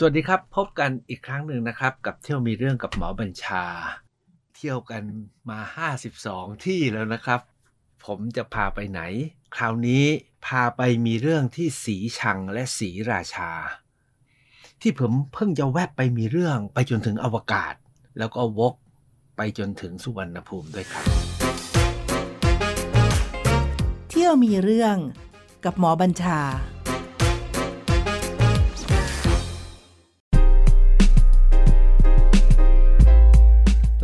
สวัสดีครับ พบกันอีกครั้งหนึ่งนะครับ กับเที่ยวมีเรื่องกับหมอบัญชา เที่ยวกันมา 52 ที่แล้วนะครับ ผมจะพาไปไหน คราวนี้พาไปมีเรื่องที่สีชังและสีราชา ที่ผมเพิ่งจะแวบไปมีเรื่องไปจนถึงอวกาศ แล้วก็วกไปจนถึงสุวรรณภูมิด้วยครับ เที่ยวมีเรื่องกับหมอบัญชา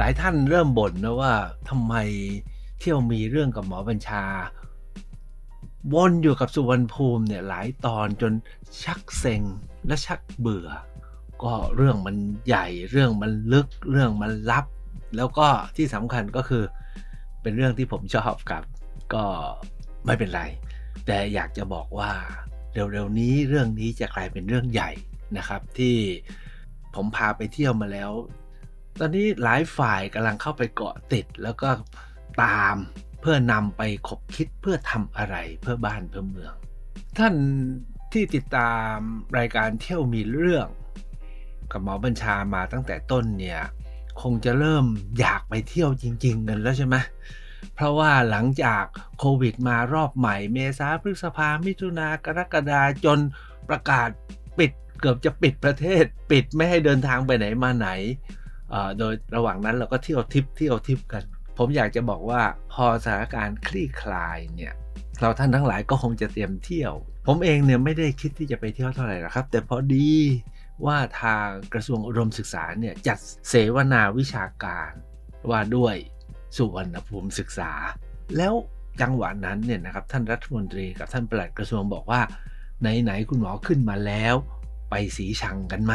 ายท่านเริ่มบ่นนะว่าทำไมเที่ยวมีเรื่องกับหมอบัญชา วนอยู่กับสุวรรณภูมิเนี่ยหลายตอนจนชักเซ็งและชักเบื่อ ก็เรื่องมันใหญ่เรื่องมันลึกเรื่องมันลับ แล้วก็ที่สำคัญก็คือเป็นเรื่องที่ผมชอบครับ ก็ไม่เป็นไร แต่อยากจะบอกว่าเร็วๆนี้เรื่องนี้จะกลายเป็นเรื่องใหญ่นะครับ ที่ผมพาไปเที่ยวมาแล้ว ตอนนี้หลายฝ่ายกำลังเข้าไปเกาะติดแล้วก็ตามเพื่อนำไปขบคิดเพื่อทำอะไรเพื่อบ้านเพื่อเมือง ท่านที่ติดตามรายการเที่ยวมีเรื่องกับหมอบัญชามาตั้งแต่ต้นเนี่ยคงจะเริ่มอยากไปเที่ยวจริง ๆ กันแล้วใช่ไหมเพราะว่าหลังจากโควิดมารอบใหม่ เมษาพฤษภามิถุนากรกฎาจนประกาศปิดเกือบจะปิดประเทศ ปิดไม่ให้เดินทางไปไหนมาไหน โดยระหว่างนั้นเราก็เที่ยวทิปเที่ยวทิปกัน ผมอยากจะบอกว่าพอสถานการณ์คลี่คลายเนี่ยเราท่านทั้งหลายก็คงจะเตรียมเที่ยว ผมเองเนี่ยไม่ได้คิดที่จะไปเที่ยวเท่าไหร่หรอกครับ แต่พอดีว่าทางกระทรวงอุดมศึกษาเนี่ยจัดเสวนาวิชาการว่าด้วยสุวรรณภูมิศึกษา แล้วจังหวะนั้นเนี่ยนะครับท่านรัฐมนตรีกับท่านปลัดกระทรวงบอกว่าไหนๆคุณหมอขึ้นมาแล้ว ไปสีชังกันไหม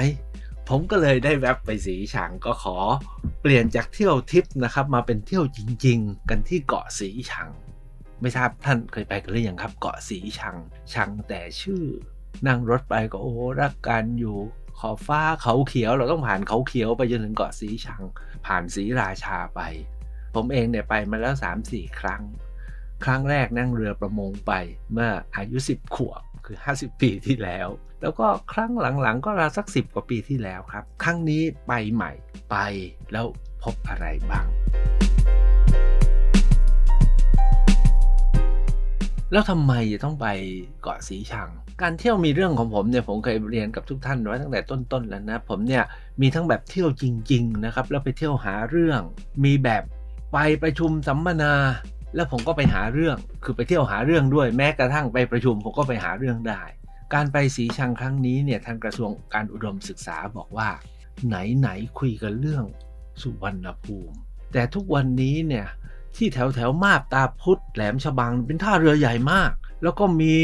ผมก็เลยได้แวบไปสีฉางก็ขอ เปลี่ยนจากเที่ยวทิปนะครับ มาเป็นเที่ยวจริง ๆ กันที่เกาะสีชังไม่ทราบท่านเคยไปกันหรือยังครับ เกาะสีชังชังแต่ชื่อ นั่งรถไปก็โอ้รักกันอยู่ขอบฟ้าเขาเขียวเราต้องผ่านเขาเขียวไปจนถึงเกาะสีชัง ผ่านสีราชาไป ผมเองเนี่ยไปมาแล้ว 3-4 ครั้ง ครั้งแรกนั่งเรือประมงไปเมื่ออายุ 10 ขวบ คือ 50 ปีที่แล้ว แล้วก็ครั้งหลังๆ ก็ราวสัก 10 กว่าปีที่แล้วครับ ครั้งนี้ไปใหม่ไปแล้วพบอะไรบ้าง แล้วทำไมจะต้องไปเกาะสีชัง การเที่ยวมีเรื่องของผมเนี่ยผมเคยเรียนกับทุกท่านไว้ตั้งแต่ต้นๆแล้วนะ ผมเนี่ยมีทั้งแบบเที่ยวจริง ๆ นะครับ แล้วไปเที่ยวหาเรื่อง มีแบบไปประชุมสัมมนา แล้วผมก็ไปหาเรื่อง คือไปเที่ยวหาเรื่องด้วย แม้กระทั่งไปประชุมผมก็ไปหาเรื่องได้ การไปสีชังครั้งนี้เนี่ยทางกระทรวงการอุดมศึกษาบอกว่า ไหนไหนคุยกันเรื่องสุวรรณภูมิ แต่ทุกวันนี้เนี่ยที่แถวแถวมาบตาพุธแหลมฉบังเป็นท่าเรือใหญ่มาก แล้วก็มี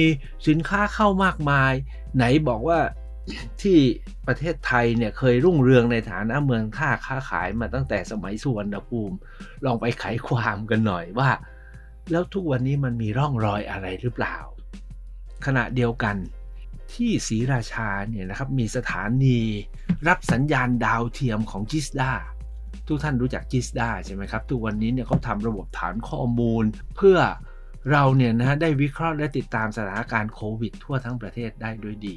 สินค้าเข้ามากมาย ไหนบอกว่าที่ประเทศไทยเนี่ยเคยรุ่งเรืองในฐานะเมืองท่าค้าขายมาตั้งแต่สมัยสุวรรณภูมิ ลองไปไขความกันหน่อยว่า แล้วทุกวันนี้มันมีร่องรอยอะไรหรือเปล่า ขณะเดียวกันที่ศรีราชาเนี่ยนะครับมีสถานีรับสัญญาณดาวเทียมของจิสดาทุกท่านรู้จักจิสดาใช่ไหมครับ ทุกวันนี้เนี่ยเขาทำระบบฐานข้อมูล เพื่อเราเนี่ยนะฮะได้วิเคราะห์และติดตามสถานการณ์โควิด ทั่วทั้งประเทศได้ด้วยดี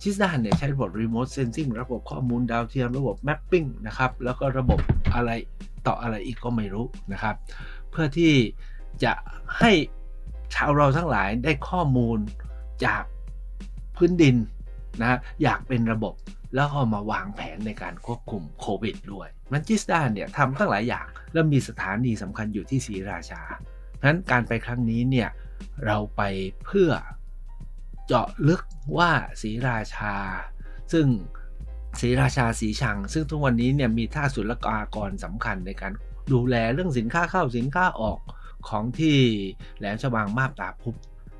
จิสดาเนี่ยใช้ระบบ Remote Sensing ระบบข้อมูลดาวเทียม ระบบ Mapping นะครับ แล้วก็ระบบอะไรต่ออะไรอีกก็ไม่รู้นะครับ เพื่อที่ จะให้ชาวเราทั้งหลายได้ข้อมูลจากพื้นดินนะอยากเป็นระบบแล้วก็มาวางแผนในการควบคุมโควิดด้วย มันจิสดาเนี่ยทำตั้งหลายอย่าง แล้วมีสถานีสำคัญอยู่ที่ศรีราชานั้นการไปครั้งนี้เนี่ยเราไปเพื่อเจาะลึกว่าศรีราชา ซึ่งศรีราชาสีชัง ซึ่งทุกวันนี้เนี่ยมีท่าศุลกากรสำคัญในการดูแลเรื่องสินค้าเข้าสินค้าออก ของที่แหลมฉบังมาบตาพุบ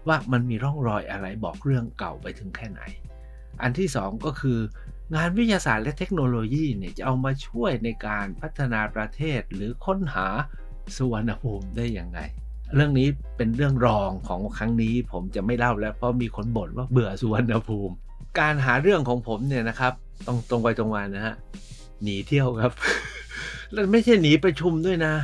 ว่ามันมีร่องรอยอะไรบอกเรื่องเก่าไปถึงแค่ไหน อันที่สองก็คืองานวิทยาศาสตร์และเทคโนโลยีเนี่ยจะเอามาช่วยในการพัฒนาประเทศหรือค้นหาสุวรรณภูมิได้อย่างไรเรื่องนี้เป็นเรื่องรองของครั้งนี้ผมจะไม่เล่าแล้วเพราะมีคนบ่นว่าเบื่อสุวรรณภูมิ การหาเรื่องของผมเนี่ยนะครับตรงตรงไปตรงมานะฮะหนีเที่ยวครับแล้วไม่ใช่หนีประชุมด้วยนะ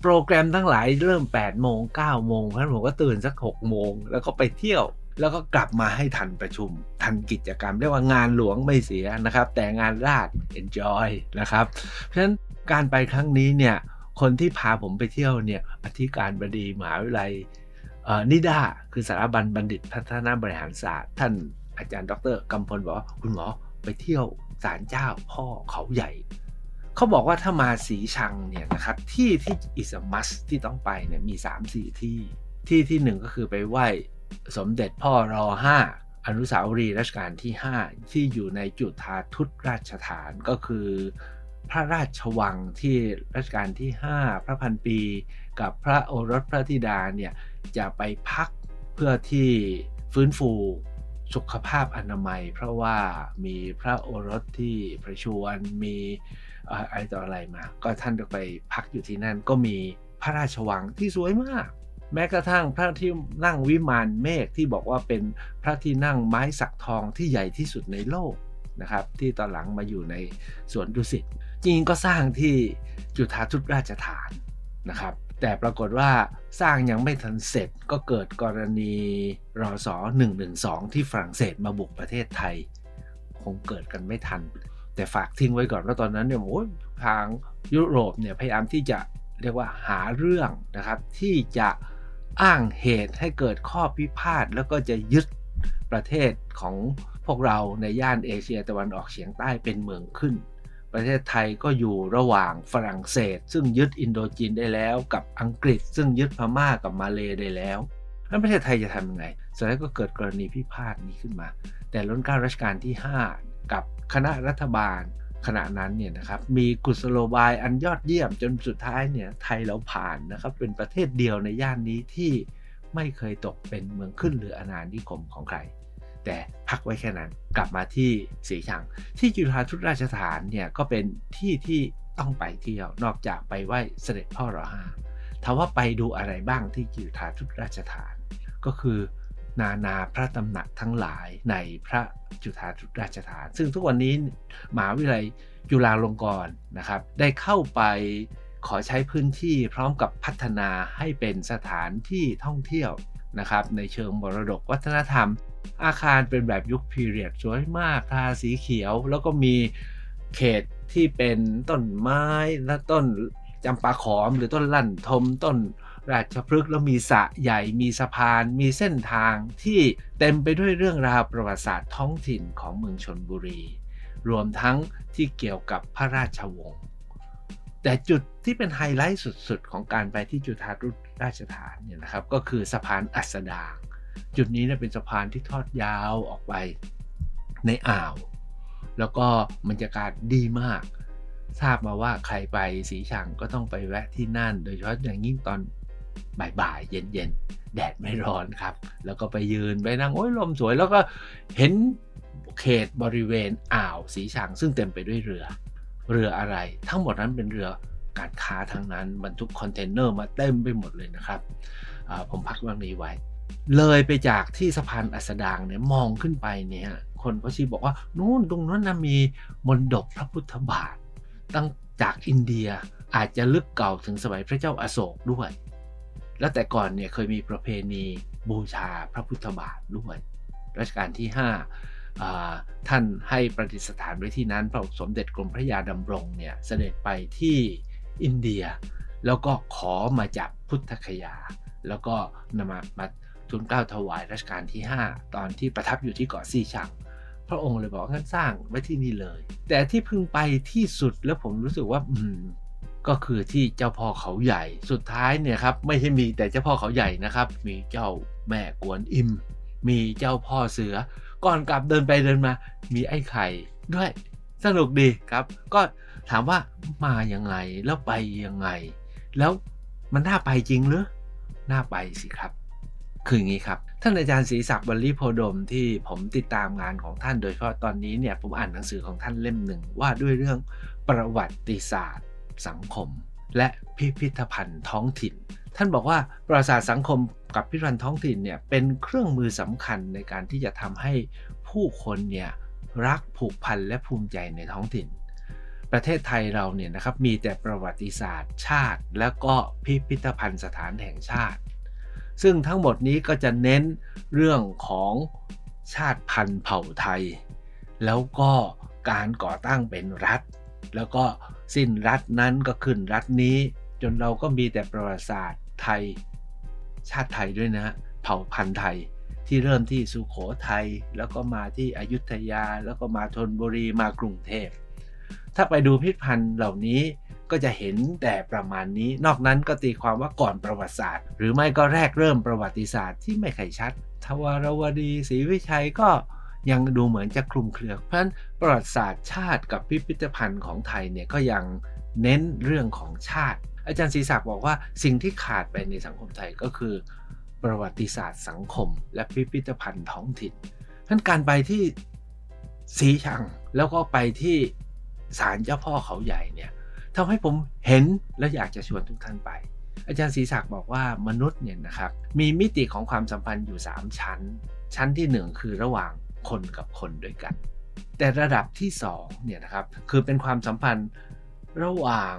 โปรแกรมทั้งหลายเริ่ม8โมง9โมงเพราะผมก็ตื่นสัก6โมงแล้วก็ไปเที่ยว แล้วก็กลับมาให้ทันประชุม ทันกิจกรรม เรียกว่างานหลวงไม่เสียนะครับ แต่งานราช enjoy นะครับ เพราะฉะนั้นการไปครั้งนี้เนี่ยคนที่พาผมไปเที่ยวเนี่ยอธิการบดีมหาวิทยาลัยนิดาคือสถาบันบัณฑิตพัฒนาบริหารศาสตร์ ท่านอาจารย์ ดรกำพลบอกว่าคุณหมอไปเที่ยวศาลเจ้าพ่อเขาใหญ่ เขาบอกว่าถ้ามาสีชังเนี่ยนะครับที่ที่อิสมัสที่ต้องไปเนี่ยมี 3-4 ที่ที่ที่หนึ่งก็คือไปไหว้สมเด็จพ่อรอห้าอนุสาวรีย์รัชกาลที่ 5 ที่อยู่ในจุฑาทุตราชฐานก็คือ พระราชวังที่รัชกาลที่ 5 พระพันปีกับพระโอรสพระธิดาเนี่ยจะไปพักเพื่อที่ฟื้นฟูสุขภาพอนามัย เพราะว่ามีพระโอรสที่ประชวรมี อะไรต่ออะไรมา ก็ท่านก็ไปพักอยู่ที่นั่นก็มีพระราชวังที่สวยมาก แม้กระทั่งพระที่นั่งวิมานเมฆที่บอกว่าเป็นพระที่นั่งไม้สักทองที่ใหญ่ที่สุดในโลกนะครับที่ตอนหลังมาอยู่ในสวนดุสิตจริงก็สร้างที่จุฑาทุตราชฐานนะครับแต่ปรากฏว่าสร้างยังไม่ทันเสร็จก็เกิดกรณีรอสอ112 ที่ฝรั่งเศสมาบุกประเทศไทย คงเกิดกันไม่ทัน แต่ฝากทิ้งไว้ก่อนว่าตอนนั้นเนี่ยโอ้ทางยุโรปเนี่ยพยายามที่จะเรียกว่าหาเรื่องนะครับ ที่จะอ้างเหตุให้เกิดข้อพิพาทแล้วก็จะยึดประเทศของพวกเราในย่านเอเชียตะวันออกเฉียงใต้เป็นเมืองขึ้น ประเทศไทยก็อยู่ระหว่างฝรั่งเศส ซึ่งยึดอินโดจีนได้แล้ว กับอังกฤษ ซึ่งยึดพม่ากับมาเลได้แล้วนั้นประเทศไทยจะทำยังไงสุดท้ายก็เกิดกรณีพิพาทนี้ขึ้นมา แต่ล้นก้ารัชกาลที่ 5 กับ คณะรัฐบาลขณะนั้นเนี่ยนะครับมีกุศโลบายอันยอดเยี่ยมจนสุดท้ายเนี่ยไทยเราผ่านนะครับเป็นประเทศเดียวในย่านนี้ที่ไม่เคยตกเป็นเมืองขึ้นหรืออาณานิคมของใคร แต่พักไว้แค่นั้นกลับมาที่สีชัง ที่จุฬาทุตราชฐานเนี่ยก็เป็นที่ที่ต้องไปเที่ยวนอกจากไปไหว้เสด็จพ่อรอห้าถามว่าไปดูอะไรบ้างที่จุฬาทุตราชฐาน ก็คือ นานาพระตำหนักทั้งหลายในพระจุฬาราชฐาน ซึ่งทุกวันนี้มหาวิทยาลัยจุฬาลงกรณ์นะครับ ได้เข้าไปขอใช้พื้นที่พร้อมกับพัฒนาให้เป็นสถานที่ท่องเที่ยวนะครับในเชิงมรดกวัฒนธรรม อาคารเป็นแบบยุคพีเรียดสวยมากทาสีเขียว แล้วก็มีเขตที่เป็นต้นไม้และต้นจำปาขอมหรือต้นลั่นทมต้น ราชพฤกษ์แล้วมีสระใหญ่มีสะพาน มีเส้นทางที่เต็มไปด้วยเรื่องราวประวัติศาสตร์ท้องถิ่นของเมืองชนบุรี รวมทั้งที่เกี่ยวกับพระราชวงศ์แต่จุดที่เป็นไฮไลท์สุดๆ ของการไปที่จุฬาราชฐานเนี่ยนะครับ ก็คือสะพานอัสดางจุดนี้เนี่ยเป็นสะพานที่ทอดยาวออกไปในอ่าว แล้วก็บรรยากาศดีมาก ทราบมาว่าใครไปสีชังก็ต้องไปแวะที่นั่น โดยเฉพาะอย่างยิ่งตอน บ่ายๆเย็นๆ แดดไม่ร้อนครับ แล้วก็ไปยืนไปนั่งโอ้ยลมสวยแล้วก็เห็นเขตบริเวณอ่าวสีชังซึ่งเต็มไปด้วยเรือ เรืออะไร ทั้งหมดนั้นเป็นเรือการค้าทั้งนั้นบรรทุกคอนเทนเนอร์มาเต็มไปหมดเลยนะครับ ผมพักวันนี้ไว้ เลยไปจากที่สะพานอัสดางเนี่ยมองขึ้นไปเนี่ยคนเขาชี้บอกว่านู่นตรงนั้นนะมีมนดบพระพุทธบาท ตั้งจากอินเดียอาจจะลึกเก่าถึงสมัยพระเจ้าอาโศกด้วย แล้วแต่ก่อนเนี่ยเคยมีประเพณีบูชาพระพุทธบาทด้วยรัชกาลที่ 5 ท่านให้ประดิษฐานไว้ที่นั้น พระสมเด็จกรมพระยาดำรงเนี่ยเสด็จไปที่อินเดีย แล้วก็ขอมาจากพุทธคยา แล้วก็นำมามาทูลเกล้าถวายรัชกาลที่ 5 ตอนที่ประทับอยู่ที่เกาะซีชัง พระองค์เลยบอกงั้นสร้างไว้ที่นี่เลย แต่ที่พึงไปที่สุดแล้วผมรู้สึกว่าอืม ก็คือที่เจ้าพ่อเขาใหญ่ สุดท้ายเนี่ยครับไม่ใช่มีแต่เจ้าพ่อเขาใหญ่นะครับ มีเจ้าแม่กวนอิม มีเจ้าพ่อเสือ ก่อนกลับเดินไปเดินมา มีไอ้ไข่ด้วยสนุกดีครับ ก็ถามว่ามายังไงแล้วไปยังไง แล้วมันน่าไปจริงหรือน่าไปสิครับ คืออย่างนี้ครับ ท่านอาจารย์ศรีศักดิ์บรรลีโพดมที่ผมติดตามงานของท่านโดยเฉพาะตอนนี้เนี่ยผมอ่านหนังสือของท่านเล่มหนึ่งว่าด้วยเรื่องประวัติศาสตร์ สังคม และพิพิธภัณฑ์ท้องถิ่น ท่านบอกว่าประวัติศาสตร์สังคมกับพิพิธภัณฑ์ท้องถิ่นเนี่ยเป็นเครื่องมือสำคัญในการที่จะทำให้ผู้คนเนี่ยรักผูกพันและภูมิใจในท้องถิ่น ประเทศไทยเราเนี่ยนะครับมีแต่ประวัติศาสตร์ชาติ แล้วก็พิพิธภัณฑ์สถานแห่งชาติ ซึ่งทั้งหมดนี้ก็จะเน้นเรื่องของชาติพันธุ์เผ่าไทย แล้วก็การก่อตั้งเป็นรัฐ แล้วก็ สิ้นรัฐนั้นก็ขึ้นรัฐนี้ จนเราก็มีแต่ประวัติศาสตร์ไทย ชาติไทยด้วยนะเผ่าพันธุ์ไทยที่เริ่มที่สุโขทัยแล้วก็มาที่อยุธยา แล้วก็มาธนบุรีมากรุงเทพ ถ้าไปดูพิพิธภัณฑ์เหล่านี้ก็จะเห็นแต่ประมาณนี้ นอกนั้นก็ตีความว่าก่อนประวัติศาสตร์ หรือไม่ก็แรกเริ่มประวัติศาสตร์ที่ไม่ไขชัด ทวารวดีศรีวิชัยก็ ยังดูเหมือนจะคลุมเครือ เพราะฉะนั้นประวัติศาสตร์ชาติกับพิพิธภัณฑ์ของไทยเนี่ยก็ยังเน้นเรื่องของชาติ อาจารย์ศรีศักดิ์บอกว่าสิ่งที่ขาดไปในสังคมไทยก็คือ ประวัติศาสตร์สังคม และพิพิธภัณฑ์ท้องถิ่นท่านการไปที่สีชังแล้วก็ไปที่ศาลเจ้าพ่อเขาใหญ่เนี่ยทำให้ผมเห็นและอยากจะชวนทุกท่านไป อาจารย์ศรีศักดิ์บอกว่ามนุษย์เนี่ยนะครับมีมิติของความสัมพันธ์อยู่ 3 ชั้น ชั้นที่ 1 คือระหว่าง คนกับคนด้วยกัน แต่ระดับที่2เนี่ยนะครับคือเป็นความสัมพันธ์ระหว่าง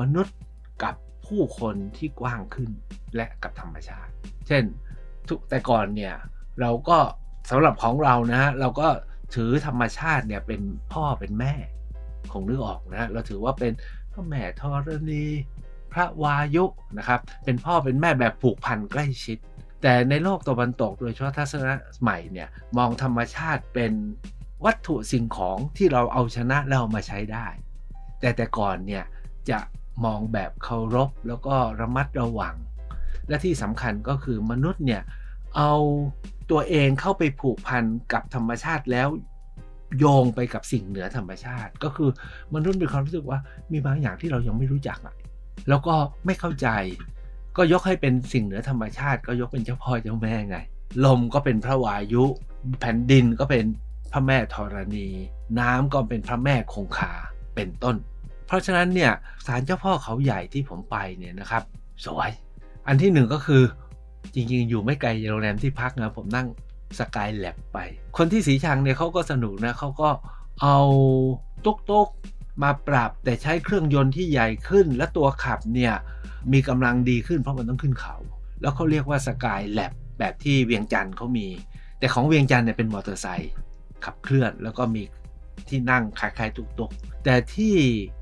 มนุษย์กับผู้คนที่กว้างขึ้นและกับธรรมชาติ เช่นแต่ก่อนเนี่ยเราก็สำหรับของเรานะฮะเราก็ถือธรรมชาติเนี่ยเป็นพ่อเป็นแม่คงนึกออกนะเราถือว่าเป็นพระแม่ธรณีพระวายุนะครับเป็นพ่อเป็นแม่แบบผูกพันใกล้ชิด แต่ในโลกตะวันตกโดยเฉพาะทัศนะใหม่เนี่ยมองธรรมชาติเป็นวัตถุสิ่งของที่เราเอาชนะแล้วมาใช้ได้ แต่แต่ก่อนเนี่ยจะมองแบบเคารพแล้วก็ระมัดระวัง และที่สำคัญก็คือมนุษย์เนี่ยเอาตัวเองเข้าไปผูกพันกับธรรมชาติแล้วโยงไปกับสิ่งเหนือธรรมชาติ ก็คือมนุษย์มีความรู้สึกว่ามีบางอย่างที่เรายังไม่รู้จักอะแล้วก็ไม่เข้าใจ ก็ยกให้เป็นสิ่งเหนือธรรมชาติ ก็ยกเป็นเจ้าพ่อเจ้าแม่ไง ลมก็เป็นพระวายุ แผ่นดินก็เป็นพระแม่ธรณี น้ำก็เป็นพระแม่คงคาเป็นต้น เพราะฉะนั้นเนี่ยศาลเจ้าพ่อเขาใหญ่ที่ผมไปเนี่ยนะครับ สวย อันที่หนึ่งก็คือจริงๆ อยู่ไม่ไกลโรงแรมที่พักนะผมนั่งสกายแลบไป คนที่สีชังเนี่ยเขาก็สนุกนะเขาก็เอาตุกตุก มาปรับแต่ใช้เครื่องยนต์ที่ใหญ่ขึ้น และตัวขับเนี่ยมีกำลังดีขึ้นเพราะมันต้องขึ้นเขา แล้วเขาเรียกว่าสกายแลบแบบที่เวียงจันทร์เขามี แต่ของเวียงจันทร์เนี่ยเป็นมอเตอร์ไซค์ขับเคลื่อนแล้วก็มีที่นั่งคล้ายๆตุกตุกแต่ที่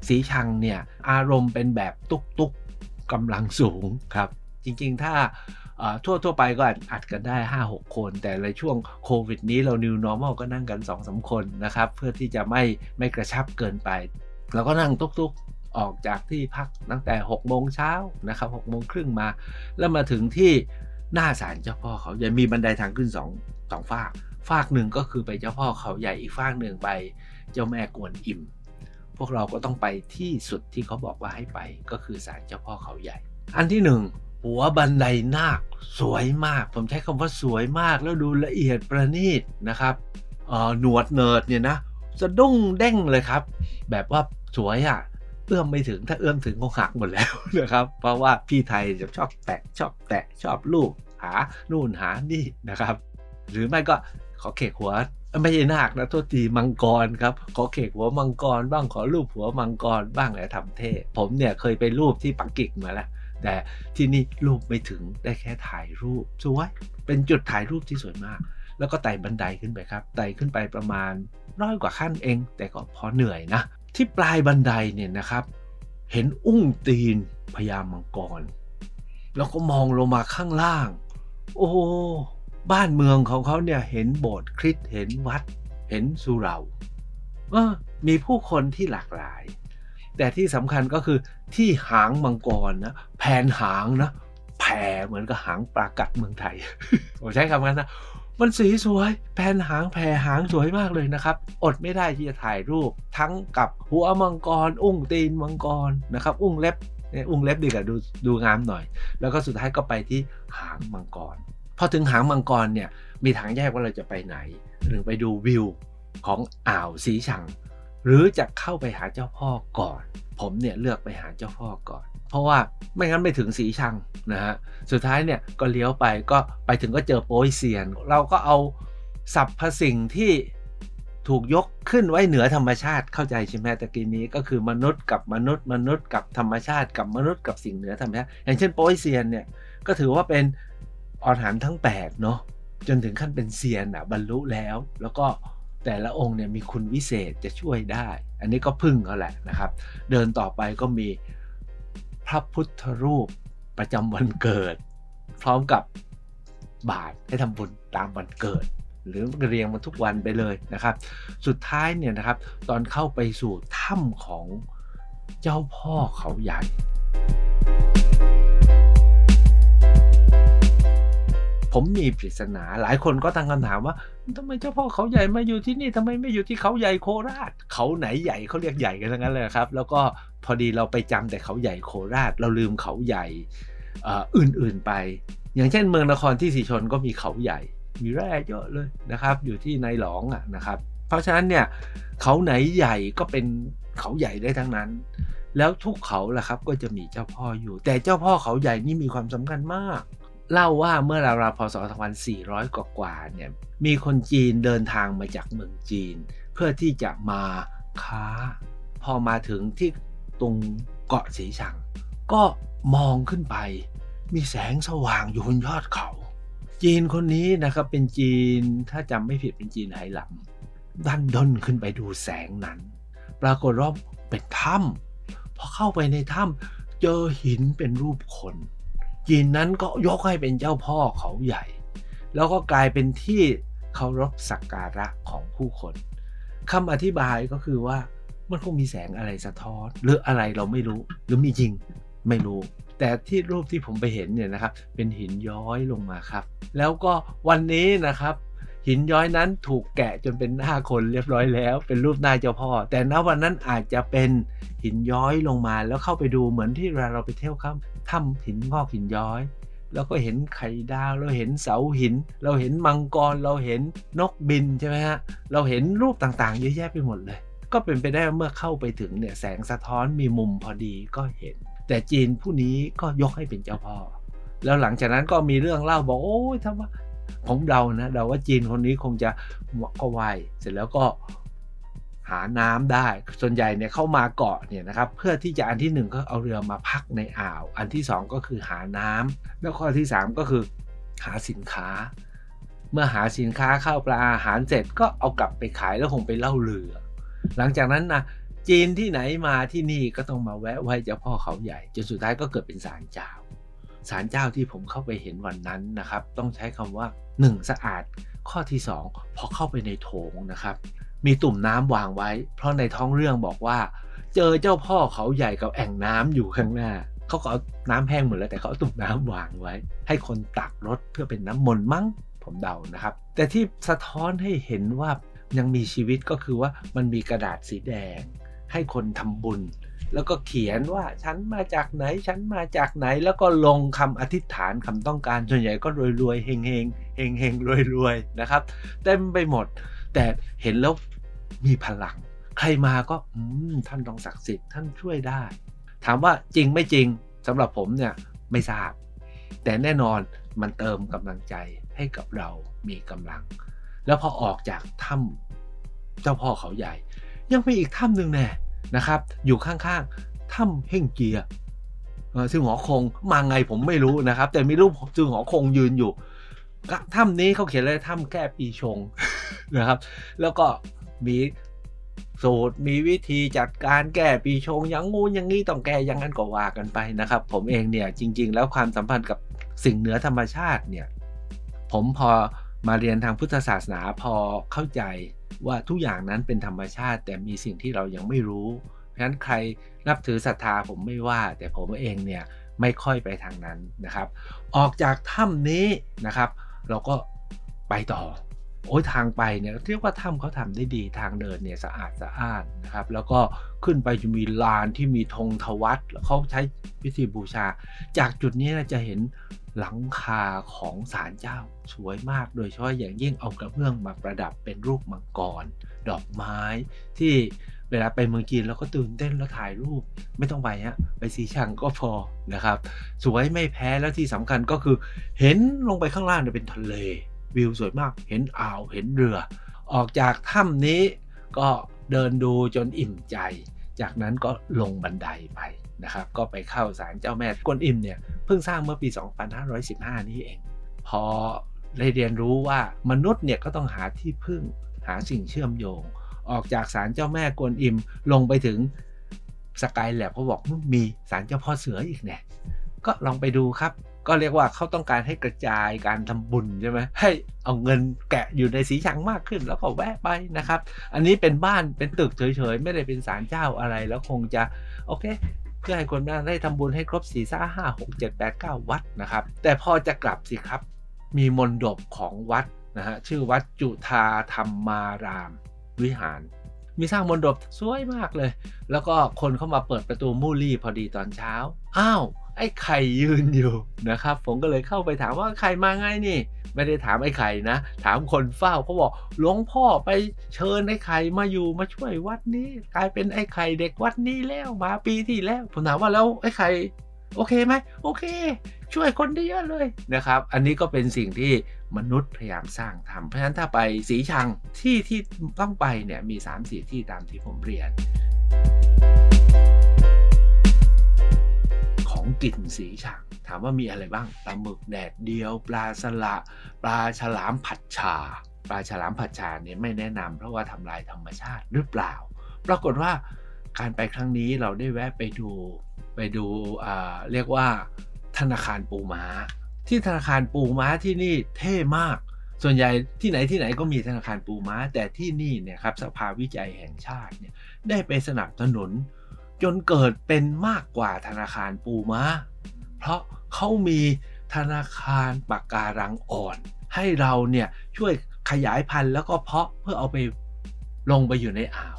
สีชังเนี่ยอารมณ์เป็นแบบตุกตุกกำลังสูงครับ จริงๆถ้า ทั่วทั่วไปก็อัดกันได้ 5-6 คน แต่ในช่วงโควิดนี้เรา New Normal ก็นั่งกัน 2-3 คนนะครับ เพื่อที่จะไม่ไม่กระชับเกินไป เราก็นั่งตุกๆ ออกจากที่พักตั้งแต่ 6 โมงเช้านะครับ6โมงครึ่งมา แล้วมาถึงที่หน้าศาลเจ้าพ่อเขาใหญ่มีบันไดทางขึ้น2 2ฝากฝากหนึ่งก็คือไปเจ้าพ่อเขาใหญ่อีกฝากหนึ่งไปเจ้าแม่กวนอิม พวกเราก็ต้องไปที่สุดที่เขาบอกว่าให้ไปก็คือศาลเจ้าพ่อเขาใหญ่ อันที่หนึ่ง หัวบันไดนาคสวยมาก ผมใช้คำว่าสวยมากแล้วดูละเอียดประณีตนะครับหนวดเนิร์ดเนี่ยนะสะดุ้งเด้งเลยครับ แบบว่าสวยอะ่ะเอื้อมไม่ถึงถ้าเอื้อมถึงก็หักหมดแล้วนะครับ เพราะว่าพี่ไทยจะชอบแตะชอบแตะชอบลูกหานู่นหานี่นะครับ หรือไม่ก็ขอเขกหัวไม่ใช่นาคนะโทษทีมังกรครับขอเขกหัวมังกรบ้างขอรูปหัวมังกรบ้างอะไรทำเท่ผมเนี่ยเคยไปรูปที่ปักกิ่งมาแล้ว แต่ที่นี่รูปไม่ถึงได้แค่ถ่ายรูปสวยเป็นจุดถ่ายรูปที่สวยมาก แล้วก็ไต่บันไดขึ้นไปครับ ไต่ขึ้นไปประมาณร้อยกว่าขั้นเอง แต่ก็พอเหนื่อยนะ ที่ปลายบันไดเนี่ยนะครับ เห็นอุ้งตีนพญามังกร แล้วก็มองลงมาข้างล่าง โอ้บ้านเมืองของเขาเนี่ยเห็นโบสถ์คริสต์เห็นวัด เห็นสุเหร่ามีผู้คนที่หลากหลาย แต่ที่สำคัญก็คือที่หางมังกรนะแผ่นหางนะแผ่เหมือนกับหางปลากัดเมืองไทยผมใช้คำนั้นนะมันสีสวย แผ่นหางแผ่หางสวยมากเลยนะครับ อดไม่ได้ที่จะถ่ายรูป ทั้งกับหัวมังกร อุ้งตีนมังกรนะครับ อุ้งเล็บอุ้งเล็บดีกว่าดูดูงามหน่อย แล้วก็สุดท้ายก็ไปที่หางมังกรพอถึงหางมังกรเนี่ยมีทางแยกว่าเราจะไปไหน หรือไปดูวิวของอ่าวสีชัง หรือจะเข้าไปหาเจ้าพ่อก่อน ผมเนี่ยเลือกไปหาเจ้าพ่อก่อน เพราะว่าไม่งั้นไม่ถึงสีชังนะฮะสุดท้ายเนี่ยก็เลี้ยวไปก็ไปถึงก็เจอโป้ยเซียน เราก็เอาสรรพสิ่งที่ถูกยกขึ้นไว้เหนือธรรมชาติเข้าใจใช่ไหมตะกี้นี้ก็คือมนุษย์กับมนุษย์มนุษย์กับธรรมชาติกับมนุษย์กับสิ่งเหนือธรรมชาติ อย่างเช่นโป้ยเซียนเนี่ยก็ถือว่าเป็นอรหันต์ทั้ง8เนาะจนถึงขั้นเป็นเซียนอะบรรลุแล้วแล้วก็ แต่ละองค์เนี่ยมีคุณวิเศษจะช่วยได้ อันนี้ก็พึ่งเขาแหละนะครับ เดินต่อไปก็มีพระพุทธรูปประจำวันเกิด พร้อมกับบาทให้ทำบุญตามวันเกิด หรือเรียงมาทุกวันไปเลยนะครับ สุดท้ายเนี่ยนะครับ ตอนเข้าไปสู่ถ้ำของเจ้าพ่อเขาใหญ่ ผมมีปริศนา หลายคนก็ตั้งคำถามว่าทำไมเจ้าพ่อเขาใหญ่มาอยู่ที่นี่ทำไมไม่อยู่ที่เขาใหญ่โคราช เขาไหนใหญ่เขาเรียกใหญ่กันทั้งนั้นเลยครับ แล้วก็พอดีเราไปจำแต่เขาใหญ่โคราช เราลืมเขาใหญ่อื่นๆไป อย่างเช่นเมืองนครที่สีชนก็มีเขาใหญ่ มีแร่เยอะเลยนะครับ อยู่ที่ในหลองอะนะครับ เพราะฉะนั้นเนี่ยเขาไหนใหญ่ก็เป็นเขาใหญ่ได้ทั้งนั้น แล้วทุกเขาล่ะครับก็จะมีเจ้าพ่ออยู่ แต่เจ้าพ่อเขาใหญ่นี่มีความสำคัญมาก เล่าว่าเมื่อราวๆพศ2400 กว่าๆเนี่ยมีคนจีนเดินทางมาจากเมืองจีน เพื่อที่จะมาค้า พอมาถึงที่ตรงเกาะสีชัง ก็มองขึ้นไป มีแสงสว่างอยู่บนยอดเขา จีนคนนี้นะครับเป็นจีนถ้าจำไม่ผิดเป็นจีนไหหลำดันด้นขึ้นไปดูแสงนั้น ปรากฏว่าเป็นถ้ำพอเข้าไปในถ้ำเจอหินเป็นรูปคน จีนนั้นก็ยกให้เป็นเจ้าพ่อเขาใหญ่ แล้วก็กลายเป็นที่เคารพสักการะของผู้คนคำอธิบายก็คือว่ามันคงมีแสงอะไรสะท้อน หรืออะไรเราไม่รู้หรือมีจริงไม่รู้ แต่ที่รูปที่ผมไปเห็นเนี่ยนะครับ เป็นหินย้อยลงมาครับ แล้วก็วันนี้นะครับ หินย้อยนั้นถูกแกะจนเป็นหน้าคนเรียบร้อยแล้ว เป็นรูปหน้าเจ้าพ่อ แต่ณวันนั้นอาจจะเป็นหินย้อยลงมาแล้วเข้าไปดูเหมือนที่เราเราไปเที่ยวครับ ถ้ำหินงอกหินย้อยแล้วก็เห็นไข่ดาวเราเห็นเสาหิน เราเห็นมังกรเราเห็นนกบินใช่ไหมฮะเราเห็นรูปต่างๆ เยอะแยะไปหมดเลย ก็เป็นไปได้เมื่อเข้าไปถึงเนี่ยแสงสะท้อนมีมุมพอดีก็เห็น แต่จีนผู้นี้ก็ยกให้เป็นเจ้าพ่อ แล้วหลังจากนั้นก็มีเรื่องเล่าบอกโอ้ยทำไมผมเดานะเดาว่าจีนคนนี้คงจะก็ไหวเสร็จแล้วก็ หาน้ำได้ ส่วนใหญ่เนี่ยเข้ามาเกาะเนี่ยนะครับเพื่อที่จะอันที่หนึ่งก็เอาเรือมาพักในอ่าว อันที่สองก็คือหาน้ำแล้วข้อที่สามก็คือหาสินค้า เมื่อหาสินค้าเข้าปลาอาหารเสร็จก็เอากลับไปขายแล้วคงไปเล่าเรือ หลังจากนั้นนะจีนที่ไหนมาที่นี่ก็ต้องมาแวะไหว้เจ้าพ่อเขาใหญ่จนสุดท้ายก็เกิดเป็นศาลเจ้าศาลเจ้าที่ผมเข้าไปเห็นวันนั้นนะครับ ต้องใช้คำว่า 1 สะอาดข้อที่ 2 พอเข้าไปในโถงนะครับ มีตุ่มน้ำวางไว้ เพราะในท้องเรื่องบอกว่า เจอเจ้าพ่อเขาใหญ่กับแอ่งน้ำอยู่ข้างหน้าเขาก็เอาน้ำแห้งหมดแล้วแต่เขาเอาตุ่มน้ำวางไว้ ให้คนตักรถเพื่อเป็นน้ำมนต์มั้งผมเดานะครับ แต่ที่สะท้อนให้เห็นว่ายังมีชีวิตก็คือว่ามันมีกระดาษสีแดง ให้คนทำบุญ แล้วก็เขียนว่าฉันมาจากไหนฉันมาจากไหนแล้วก็ลงคำอธิษฐานคำต้องการส่วนใหญ่ก็รวยรวยเฮงเฮงเฮงเฮงรวยรวยนะครับ เต็มไปหมด แต่เห็นแล้ว มีพลัง ใครมาก็ท่านต้องศักดิ์สิทธิ์ท่านช่วยได้ ถามว่าจริงไม่จริงสำหรับผมเนี่ยไม่ทราบ แต่แน่นอนมันเติมกำลังใจให้กับเรามีกำลัง แล้วพอออกจากถ้ำเจ้าพ่อเขาใหญ่ ยังมีอีกถ้ำหนึ่งแน่นะครับ อยู่ข้างๆถ้ำเฮ่งเกียซึ่งหอคงมาไงผมไม่รู้นะครับ แต่มีรูปซึ่งหอคงยืนอยู่ถ้ำนี้เขาเขียนเลยถ้ำแก้ปีชงนะครับ แล้วก็ มีสูตรมีวิธีจัดการแก้ปีชงอย่างงูอย่างนี้ต้องแก้อย่างนั้นก็ว่ากันไปนะครับ ผมเองเนี่ยจริง ๆ แล้วความสัมพันธ์กับสิ่งเหนือธรรมชาติเนี่ยผมพอมาเรียนทางพุทธศาสนาพอเข้าใจว่าทุกอย่างนั้นเป็นธรรมชาติ แต่มีสิ่งที่เรายังไม่รู้เพราะฉะนั้นใครนับถือศรัทธาผมไม่ว่า แต่ผมเองเนี่ยไม่ค่อยไปทางนั้นนะครับ ออกจากถ้ำนี้นะครับ เราก็ไปต่อ โอ้ยทางไปเนี่ยเรียกว่าถ้ำเขาทำได้ดีทางเดินเนี่ยสะอาดสะอ้านนะครับแล้วก็ขึ้นไปจะมีลานที่มีธงทวัตเขาใช้พิธีบูชา จากจุดนี้จะเห็นหลังคาของศาลเจ้าสวยมาก โดยเฉพาะอย่างยิ่งเอากระเบื้องมาประดับเป็นรูปมังกร ดอกไม้ ที่เวลาไปเมืองจีนเราก็ตื่นเต้นแล้วถ่ายรูปไม่ต้องไปฮะไปสีชังก็พอนะครับ สวยไม่แพ้แล้วที่สำคัญก็คือเห็นลงไปข้างล่างเนี่ยเป็นทะเล วิวสวยมาก เห็นอ่าวเห็นเรือ ออกจากถ้ำนี้ก็เดินดูจนอิ่มใจ จากนั้นก็ลงบันไดไปนะครับ ก็ไปเข้าศาลเจ้าแม่กวนอิมเนี่ยเพิ่งสร้างเมื่อปี 2515 นี้เอง พอได้เรียนรู้ว่ามนุษย์เนี่ยก็ต้องหาที่พึ่งหาสิ่งเชื่อมโยง ออกจากศาลเจ้าแม่กวนอิมลงไปถึงสกายแลบเขาบอกมีศาลเจ้าพ่อเสืออีกเนี่ยก็ลองไปดูครับ ก็เรียกว่าเขาต้องการให้กระจายการทำบุญใช่ไหมให้เอาเงินแกะอยู่ในสีชังมากขึ้น แล้วก็แวะไปนะครับ อันนี้เป็นบ้านเป็นตึกเฉยๆ ไม่ได้เป็นศาลเจ้าอะไรแล้วคงจะโอเค เพื่อให้คนได้ทำบุญให้ครบ4 5 5 6 7 8 9วัดนะครับ แต่พอจะกลับสิครับ มีมนดบของวัดนะฮะชื่อวัดจุธาธรรมารามวิหารมีสร้างมนดบสวยมากเลย แล้วก็คนเข้ามาเปิดประตูมูลี่พอดีตอนเช้า อ้าว ไอ้ไข่ยืนอยู่นะครับ ผมก็เลยเข้าไปถามว่าไข่มาไงนี่ ไม่ได้ถามไอ้ไข่นะ ถามคนเฝ้าเขาบอกหลวงพ่อไปเชิญไอ้ไข่มาอยู่มาช่วยวัดนี้ กลายเป็นไอ้ไข่เด็กวัดนี้แล้วมาปีที่แล้ว ผมถามว่าแล้วไอ้ไข่โอเคไหมโอเค ช่วยคนได้เยอะเลยนะครับ อันนี้ก็เป็นสิ่งที่มนุษย์พยายามสร้างทำเพราะฉะนั้นถ้าไปสีชังที่ที่ต้องไปเนี่ยมี3ามสี่ที่ตามที่ผมเรียน ของกินสีชังถามว่ามีอะไรบ้างปลาหมึกแดดเดียว ปลาสละปลาฉลามผัดชา ปลาฉลามผัดชาเนี่ยไม่แนะนำเพราะว่าทำลายธรรมชาติหรือเปล่า ปรากฏว่าการไปครั้งนี้เราได้แวะไปดูไปดูเรียกว่าธนาคารปูม้า ที่ธนาคารปูม้าที่นี่เท่มาก ส่วนใหญ่ที่ไหนที่ไหนก็มีธนาคารปูม้า แต่ที่นี่เนี่ยครับสภาวิจัยแห่งชาติเนี่ยได้ไปสนับสนุน จนเกิดเป็นมากกว่าธนาคารปูม้า เพราะเขามีธนาคารปากการังอ่อน ให้เราเนี่ยช่วยขยายพันธุ์แล้วก็เพาะเพื่อเอาไปลงไปอยู่ในอ่าว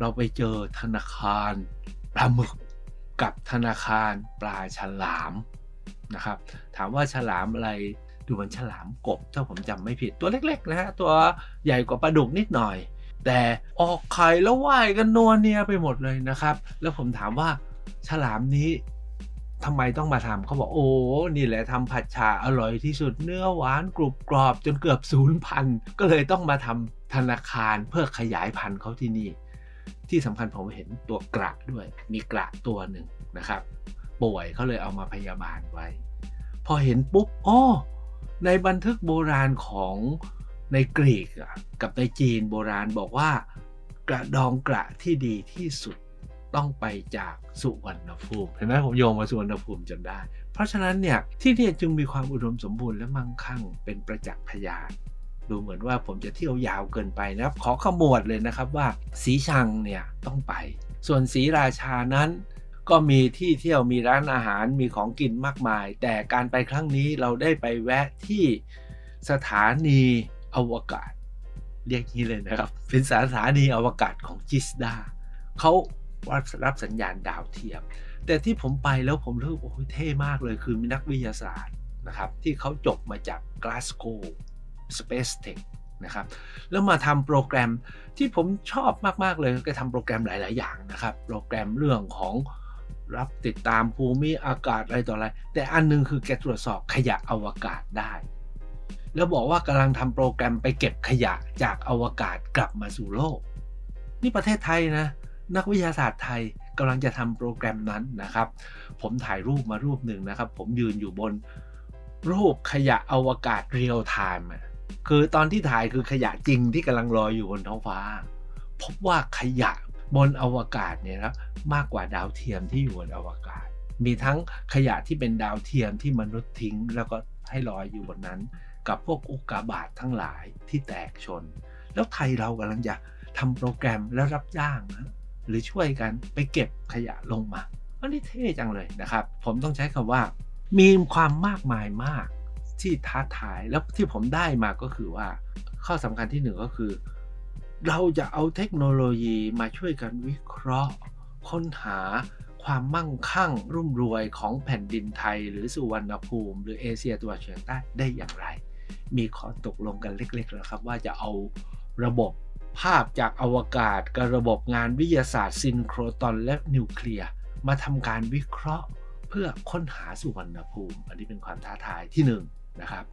เราไปเจอธนาคารปลาหมึกกับธนาคารปลาฉลามนะครับ ถามว่าฉลามอะไรดูเหมือนฉลามกบถ้าผมจำไม่ผิดตัวเล็กๆนะฮะตัวใหญ่กว่าปลาดุกนิดหน่อย แต่ออกไข่แล้วว่ายกันนัวเนียไปหมดเลยนะครับ แล้วผมถามว่าฉลามนี้ทำไมต้องมาทำเขาบอกโอ้ นี่แหละทำผัดชาอร่อยที่สุดเนื้อหวานกรุบกรอบจนเกือบศูนย์พันก็เลยต้องมาทำธนาคารเพื่อขยายพันธุ์เขาที่นี่ ที่สำคัญผมเห็นตัวกระด้วย มีกระตัวหนึ่งนะครับ ป่วยเขาเลยเอามาพยาบาลไว้ พอเห็นปุ๊บอ๋อในบันทึกโบราณของ ในกรีกกับในจีนโบราณบอกว่ากระดองกระที่ดีที่สุดต้องไปจากสุวรรณภูมิเห็นไหมผมโยงมาสุวรรณภูมิจนได้ เพราะฉะนั้นเนี่ยที่นี่จึงมีความอุดมสมบูรณ์และมั่งคั่งเป็นประจักษ์พยานดูเหมือนว่าผมจะเที่ยวยาวเกินไปนะครับ ขอขมวดเลยนะครับว่าสีชังเนี่ยต้องไป ส่วนสีราชานั้น ก็มีที่เที่ยวมีร้านอาหารมีของกินมากมาย แต่การไปครั้งนี้เราได้ไปแวะที่สถานี อวกาศ เรียกนี้เลยนะครับ เป็นสถานีอวกาศของจิสดาเขารับสัญญาณดาวเทียม แต่ที่ผมไปแล้วผมรู้โอ้ยเท่มากเลยคือมีนักวิทยาศาสตร์นะครับ ที่เขาจบมาจากกลาสโก Space Tech นะครับ แล้วมาทำโปรแกรมที่ผมชอบมาก ๆ เลยก็ทำโปรแกรมหลาย ๆ อย่างนะครับ โปรแกรมเรื่องของรับติดตามภูมิอากาศอะไรต่ออะไร แต่อันนึงคือแกตรวจสอบขยะอวกาศได้ แล้วบอกว่ากำลังทำโปรแกรมไปเก็บขยะจากอวกาศกลับมาสู่โลก นี่ประเทศไทยนะ นักวิทยาศาสตร์ไทยกำลังจะทำโปรแกรมนั้นนะครับ ผมถ่ายรูปมารูปหนึ่งนะครับ ผมยืนอยู่บนรูปขยะอวกาศเรียลไทม์คือตอนที่ถ่ายคือขยะจริงที่กำลังลอยอยู่บนท้องฟ้า พบว่าขยะบนอวกาศเนี่ยนะมากกว่าดาวเทียมที่อยู่บนอวกาศ มีทั้งขยะที่เป็นดาวเทียมที่มนุษย์ทิ้ง แล้วก็ให้ลอยอยู่บนนั้น กับพวกอุกกาบาตททั้งหลายที่แตกชน แล้วไทยเรากำลังจะทำโปรแกรมแล้วรับจ้างนะหรือช่วยกันไปเก็บขยะลงมาอันนี้เท่จังเลยนะครับ ผมต้องใช้คำว่า มีความมากมายมากที่ท้าทายแล้วที่ผมได้มาก็คือว่า ข้อสำคัญที่หนึ่งก็คือ เราจะเอาเทคโนโลยีมาช่วยกันวิเคราะห์ ค้นหาความมั่งคั่งรุ่มรวยของแผ่นดินไทย หรือสุวรรณภูมิ หรือเอเชียตะวันออกเฉียงใต้ได้อย่างไร มีข้อตกลงกันเล็กๆแล้วครับ ว่าจะเอาระบบภาพจากอวกาศกับระบบงานวิทยาศาสตร์ซินโครตอนและนิวเคลียร์มาทำการวิเคราะห์เพื่อค้นหาสุวรรณภูมิ อันนี้เป็นความท้าทายที่1นะครับ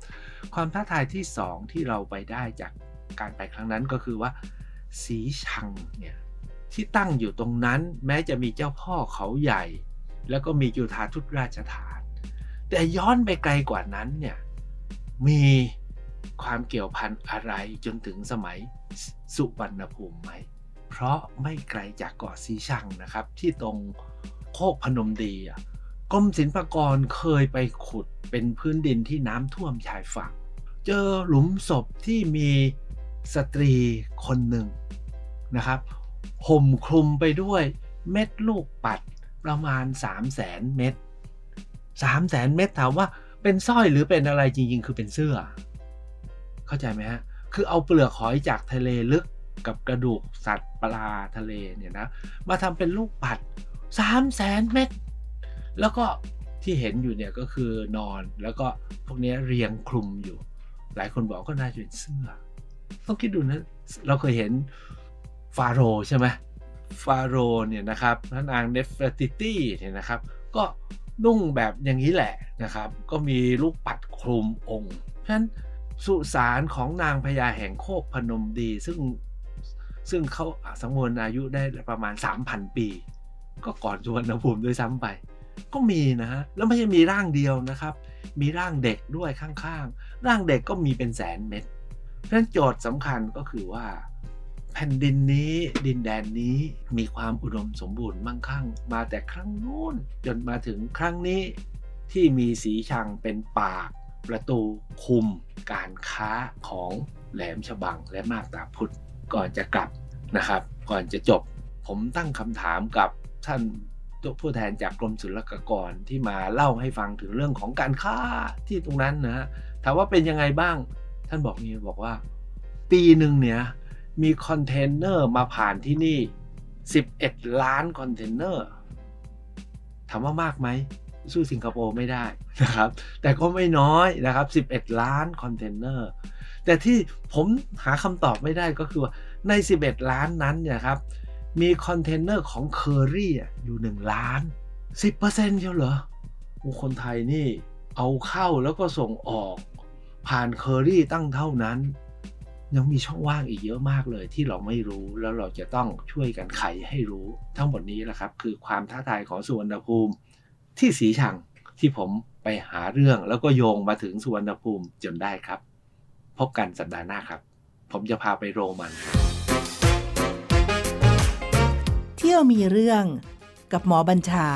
ความท้าทายที่ 2 ที่เราไปได้จากการไปครั้งนั้นก็คือว่า สีชังเนี่ยที่ตั้งอยู่ตรงนั้นแม้จะมีเจ้าพ่อเขาใหญ่ แล้วก็มีจุธาทุตราชฐาน แต่ย้อนไปไกลกว่านั้นเนี่ยมี ความเกี่ยวพันอะไรจนถึงสมัยสุวรรณภูมิไหม เพราะไม่ไกลจากเกาะสีชังนะครับ ที่ตรงโคกพนมดีอะกรมศิลปากรเคยไปขุดเป็นพื้นดินที่น้ำท่วมชายฝั่ง เจอหลุมศพที่มีสตรีคนหนึ่งนะครับห่มคลุมไปด้วยเม็ดลูกปัดประมาณ 3 0 0แสนเม็ด3 0 0แสนเม็ดถามว่าเป็นสร้อยหรือเป็นอะไรจริง ๆ คือเป็นเสื้อ เข้าใจไหมฮะ คือเอาเปลือกหอยจากทะเลลึกกับกระดูกสัตว์ปลาทะเลเนี่ยนะ มาทำเป็นลูกปัด3 0 0แสนเม็ด แล้วก็ที่เห็นอยู่เนี่ยก็คือนอนแล้วก็พวกนี้เรียงคลุมอยู่ หลายคนบอกก็น่าจะเป็นเสื้อ ต้องคิดดูนะ เราเคยเห็นฟาโรใช่ไหมฟาโรเนี่ยนะครับพระนางเนฟรติตี้เนี่ยนะครับ ก็นุ่งแบบอย่างนี้แหละนะครับ ก็มีลูกปัดคลุมองค์ เพราะฉะนั้น สุสานของนางพญาแห่งโคกพนมดี ซึ่งซึ่งเขาสังวนอายุได้ประมาณ 3,000 ปี ก็ก่อนสุวรรณภูมิด้วยซ้ำไป ก็มีนะฮะ แล้วไม่ใช่มีร่างเดียวนะครับ มีร่างเด็กด้วยข้างๆ ร่างเด็กก็มีเป็นแสนเม็ดเพราะฉะนั้นโจทย์สำคัญก็คือว่า แผ่นดินนี้ดินแดนนี้มีความอุดมสมบูรณ์มั่งคั่ง มาแต่ครั้งนู้นจนมาถึงครั้งนี้ที่มีสีชังเป็นปาก ประตูคุมการค้าของแหลมฉบังและมาบตาพุธก่อนจะกลับนะครับ ก่อนจะจบ ผมตั้งคำถามกับท่านผู้แทนจากกรมศุลกากรที่มาเล่าให้ฟังถึงเรื่องของการค้าที่ตรงนั้นนะฮะถามว่าเป็นยังไงบ้าง ท่านบอกนี่บอกว่า ปีหนึ่งเนี่ยมีคอนเทนเนอร์มาผ่านที่นี่ 11 ล้านคอนเทนเนอร์ถามว่ามากไหม สู้สิงคโปร์ไม่ได้นะครับ แต่ก็ไม่น้อยนะครับ 11 ล้านคอนเทนเนอร์แต่ที่ผมหาคำตอบไม่ได้ก็คือว่าใน 11 ล้านนั้นเนี่ยครับ มีคอนเทนเนอร์ของเคอรี่อยู่ 1 ล้าน 10%เชียวเหรอโอ้คนไทยนี่เอาเข้าแล้วก็ส่งออก ผ่านเคอรี่ตั้งเท่านั้น ยังมีช่องว่างอีกเยอะมากเลยที่เราไม่รู้แล้วเราจะต้องช่วยกันไขให้รู้ ทั้งหมดนี้แหละครับ คือความท้าทายของสุวรรณภูมิ ที่สีชังที่ผมไปหาเรื่องแล้วก็โยงมาถึงสุวรรณภูมิจนได้ครับ พบกันสัปดาห์หน้าครับ ผมจะพาไปโรมัน เที่ยวมีเรื่องกับหมอบัญชา